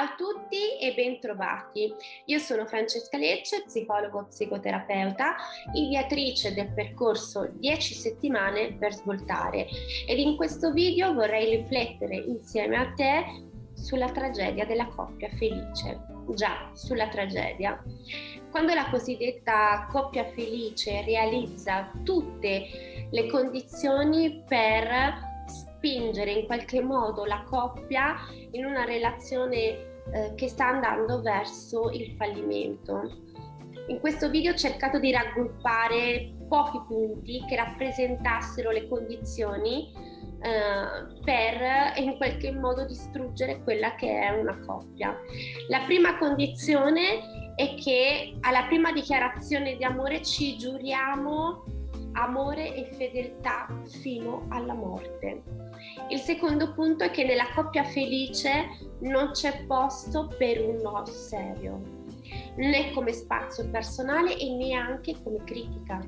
A tutti e bentrovati. Io sono Francesca Lecce, psicologo psicoterapeuta, ideatrice del percorso 10 settimane per svoltare ed in questo video vorrei riflettere insieme a te sulla tragedia della coppia felice. Già, sulla tragedia. Quando la cosiddetta coppia felice realizza tutte le condizioni per spingere in qualche modo la coppia in una relazione eh, che sta andando verso il fallimento. In questo video ho cercato di raggruppare pochi punti che rappresentassero le condizioni eh, per in qualche modo distruggere quella che è una coppia. La prima condizione è che alla prima dichiarazione di amore ci giuriamo amore e fedeltà fino alla morte. Il secondo punto è che nella coppia felice non c'è posto per un no serio, né come spazio personale e neanche come critica.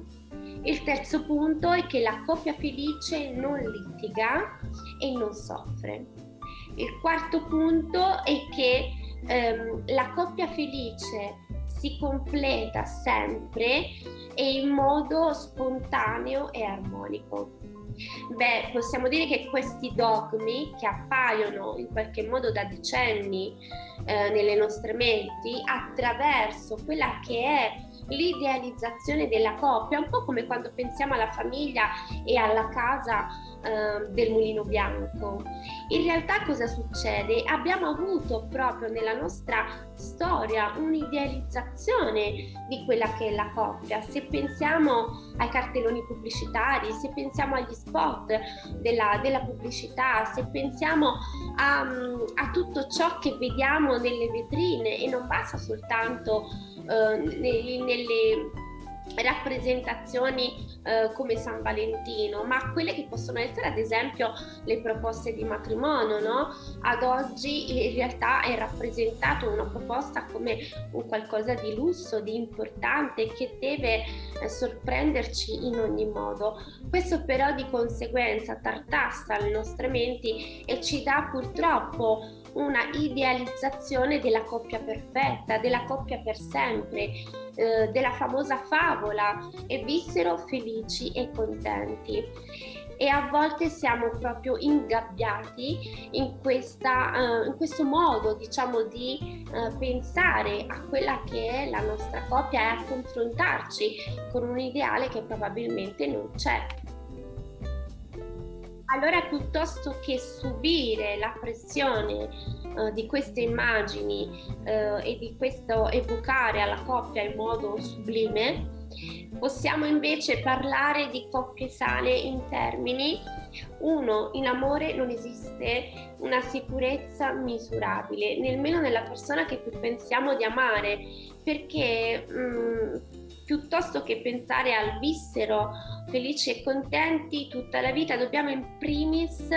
Il terzo punto è che la coppia felice non litiga e non soffre. Il quarto punto è che ehm, la coppia felice si completa sempre e in modo spontaneo e armonico. Beh, possiamo dire che questi dogmi che appaiono in qualche modo da decenni eh, nelle nostre menti attraverso quella che è l'idealizzazione della coppia, un po' come quando pensiamo alla famiglia e alla casa eh, del mulino bianco. In realtà cosa succede? Abbiamo avuto proprio nella nostra storia un'idealizzazione di quella che è la coppia. Se pensiamo ai cartelloni pubblicitari, se pensiamo agli spot della, della pubblicità, se pensiamo a, a, tutto ciò che vediamo nelle vetrine e non basta soltanto eh, nelle, nelle rappresentazioni eh, come San Valentino, ma quelle che possono essere ad esempio le proposte di matrimonio, no? Ad oggi in realtà è rappresentato una proposta come un qualcosa di lusso, di importante che deve eh, sorprenderci in ogni modo. Questo però di conseguenza tartassa le nostre menti e ci dà purtroppo una idealizzazione della coppia perfetta, della coppia per sempre, eh, della famosa favola e vissero felici e contenti. E a volte siamo proprio ingabbiati in, questa, uh, in questo modo, diciamo, di uh, pensare a quella che è la nostra coppia e a confrontarci con un ideale che probabilmente non c'è. Allora piuttosto che subire la pressione uh, di queste immagini uh, e di questo evocare alla coppia in modo sublime, possiamo invece parlare di coppie sane in termini uno, in amore non esiste una sicurezza misurabile, nemmeno nella persona che più pensiamo di amare, perché mh, mm, piuttosto che pensare al vissero felici e contenti tutta la vita, dobbiamo in primis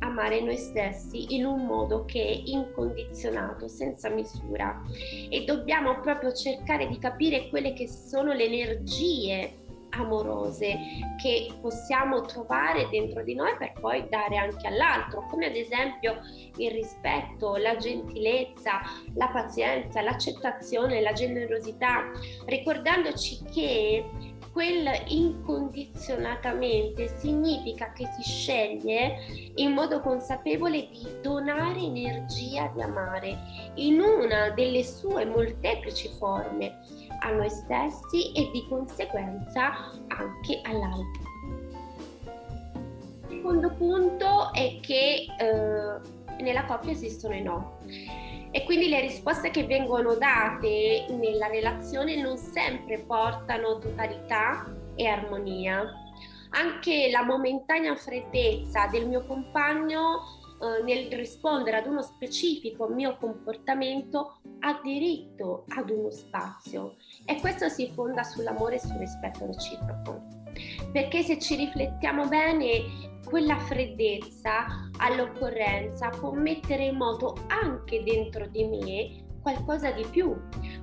amare noi stessi in un modo che è incondizionato, senza misura. E dobbiamo proprio cercare di capire quelle che sono le energie amorose che possiamo trovare dentro di noi per poi dare anche all'altro, come ad esempio il rispetto, la gentilezza, la pazienza, l'accettazione, la generosità, ricordandoci che quel incondizionatamente significa che si sceglie in modo consapevole di donare energia di amare in una delle sue molteplici forme a noi stessi e di conseguenza anche all'altro. Il secondo punto è che eh, nella coppia esistono i no e quindi le risposte che vengono date nella relazione non sempre portano totalità e armonia. Anche la momentanea freddezza del mio compagno eh, nel rispondere ad uno specifico mio comportamento ha diritto ad uno spazio e questo si fonda sull'amore e sul rispetto reciproco. Perché se ci riflettiamo bene, quella freddezza all'occorrenza può mettere in moto anche dentro di me qualcosa di più,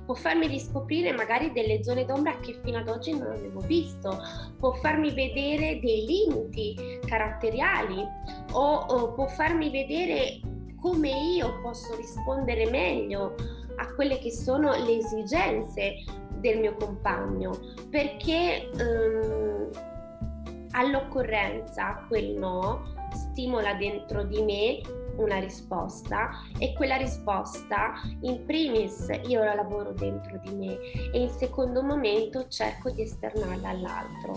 può farmi riscoprire magari delle zone d'ombra che fino ad oggi non avevo visto, può farmi vedere dei limiti caratteriali o, o può farmi vedere come io posso rispondere meglio a quelle che sono le esigenze del mio compagno, perché ehm, all'occorrenza quel no stimola dentro di me una risposta e quella risposta in primis io la lavoro dentro di me e in secondo momento cerco di esternarla all'altro.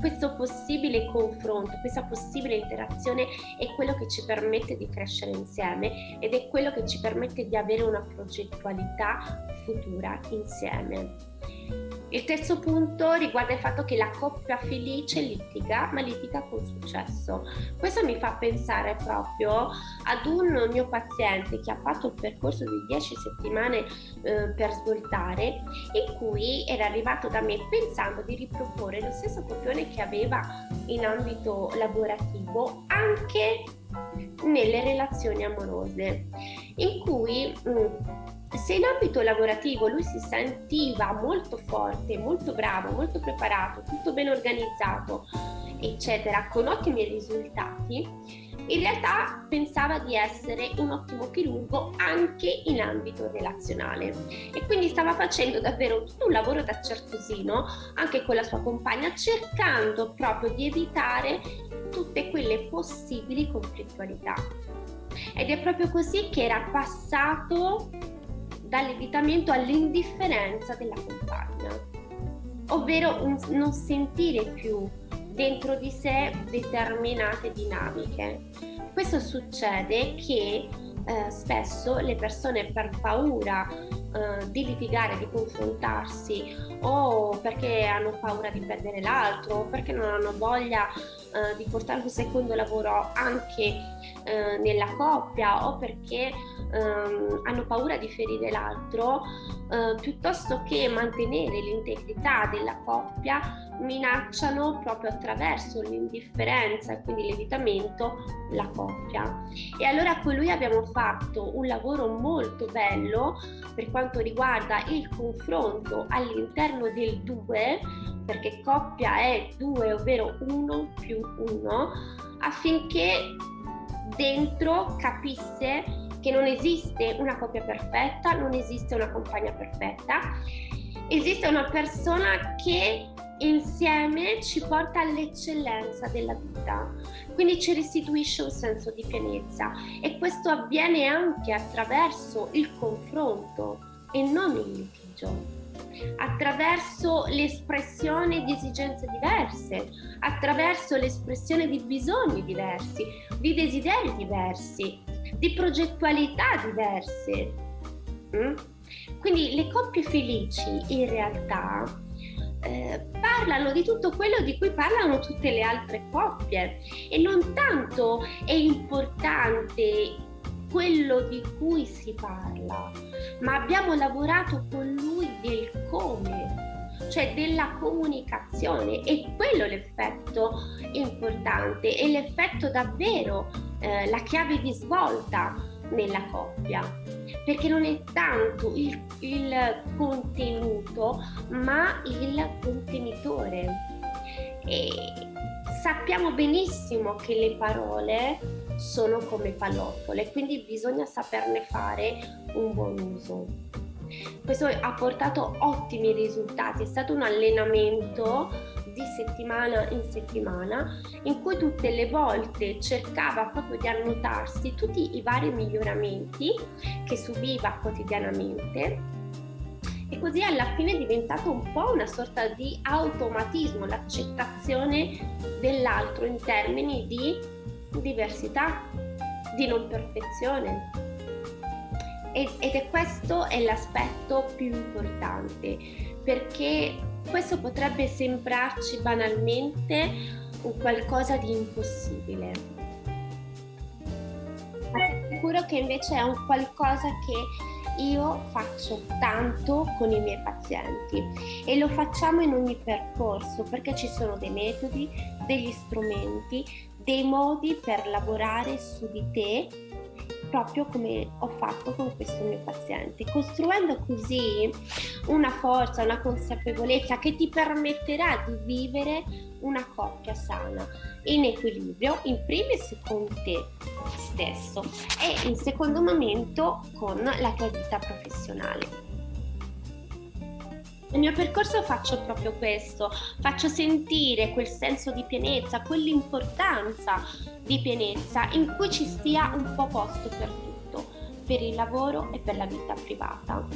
Questo possibile confronto, questa possibile interazione è quello che ci permette di crescere insieme ed è quello che ci permette di avere una progettualità futura insieme. Il terzo punto riguarda il fatto che la coppia felice litiga, ma litiga con successo. Questo mi fa pensare proprio ad un mio paziente che ha fatto il percorso di 10 settimane eh, per svoltare, in cui era arrivato da me pensando di riproporre lo stesso copione che aveva in ambito lavorativo anche nelle relazioni amorose, in cui mh, mm, se in ambito lavorativo lui si sentiva molto forte, molto bravo, molto preparato, tutto ben organizzato, eccetera, con ottimi risultati, in realtà pensava di essere un ottimo chirurgo anche in ambito relazionale e quindi stava facendo davvero tutto un lavoro da certosino anche con la sua compagna cercando proprio di evitare tutte quelle possibili conflittualità. Ed è proprio così che era passato dall'evitamento all'indifferenza della compagna, ovvero un, non sentire più dentro di sé determinate dinamiche. Questo succede che eh, spesso le persone per paura eh, di litigare, di confrontarsi o perché hanno paura di perdere l'altro o perché non hanno voglia eh, di portare un secondo lavoro anche eh, nella coppia o perché ehm, hanno paura di ferire l'altro, eh, piuttosto che mantenere l'integrità della coppia, minacciano proprio attraverso l'indifferenza e quindi l'evitamento la coppia. E allora con lui abbiamo fatto un lavoro molto bello per quanto riguarda il confronto all'interno del due, perché coppia è due, ovvero uno più uno, affinché dentro capisse che non esiste una coppia perfetta, non esiste una compagna perfetta, esiste una persona che insieme ci porta all'eccellenza della vita, quindi ci restituisce un senso di pienezza e questo avviene anche attraverso il confronto e non il litigio attraverso l'espressione di esigenze diverse, attraverso l'espressione di bisogni diversi, di desideri diversi, di progettualità diverse. Mm? Quindi le coppie felici in realtà eh, parlano di tutto quello di cui parlano tutte le altre coppie. E non tanto è importante quello di cui si parla, ma abbiamo lavorato con lui del come, cioè della comunicazione. E quello è l'effetto importante e l'effetto davvero eh, la chiave di svolta nella coppia, perché non è tanto il, il contenuto, ma il contenitore. E sappiamo benissimo che le parole sono come pallottole, quindi bisogna saperne fare un buon uso. Questo ha portato ottimi risultati, è stato un allenamento di settimana in settimana in cui tutte le volte cercava proprio di annotarsi tutti i vari miglioramenti che subiva quotidianamente e così alla fine è diventato un po' una sorta di automatismo, l'accettazione dell'altro in termini di diversità, di non perfezione. Ed è questo è l'aspetto più importante perché questo potrebbe sembrarci banalmente un qualcosa di impossibile. Ma sicuro che invece è un qualcosa che io faccio tanto con i miei pazienti e lo facciamo in ogni percorso perché ci sono dei metodi, degli strumenti, dei modi per lavorare su di te proprio come ho fatto con questo mio paziente, costruendo così una forza, una consapevolezza che ti permetterà di vivere una coppia sana, in equilibrio, in primis con te stesso e in secondo momento con la tua vita professionale. Nel mio percorso faccio proprio questo, faccio sentire quel senso di pienezza, quell'importanza di pienezza in cui ci stia un po' posto per tutto, per il lavoro e per la vita privata,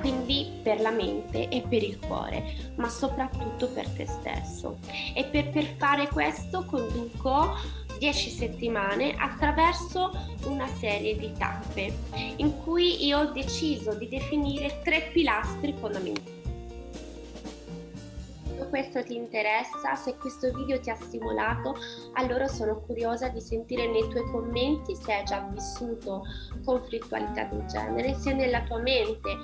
quindi per la mente e per il cuore, ma soprattutto per te stesso. E per, per fare questo conduco 10 settimane attraverso una serie di tappe in cui io ho deciso di definire tre pilastri fondamentali questo ti interessa, se questo video ti ha stimolato, allora sono curiosa di sentire nei tuoi commenti se hai già vissuto conflittualità del genere, se nella tua mente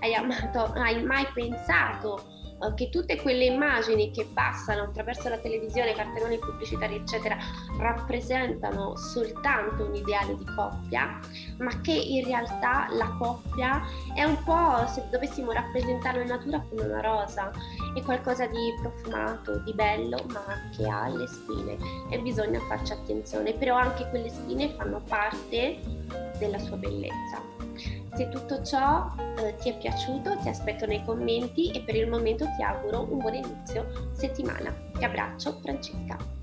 hai, amato, hai mai pensato che tutte quelle immagini che passano attraverso la televisione, cartelloni pubblicitari, eccetera, rappresentano soltanto un ideale di coppia, ma che in realtà la coppia è un po' se dovessimo rappresentarlo in natura come una rosa, è qualcosa di profumato, di bello, ma che ha le spine e bisogna farci attenzione, però anche quelle spine fanno parte della sua bellezza. Se tutto ciò eh, ti è piaciuto ti aspetto nei commenti e per il momento ti auguro un buon inizio settimana. Ti abbraccio, Francesca.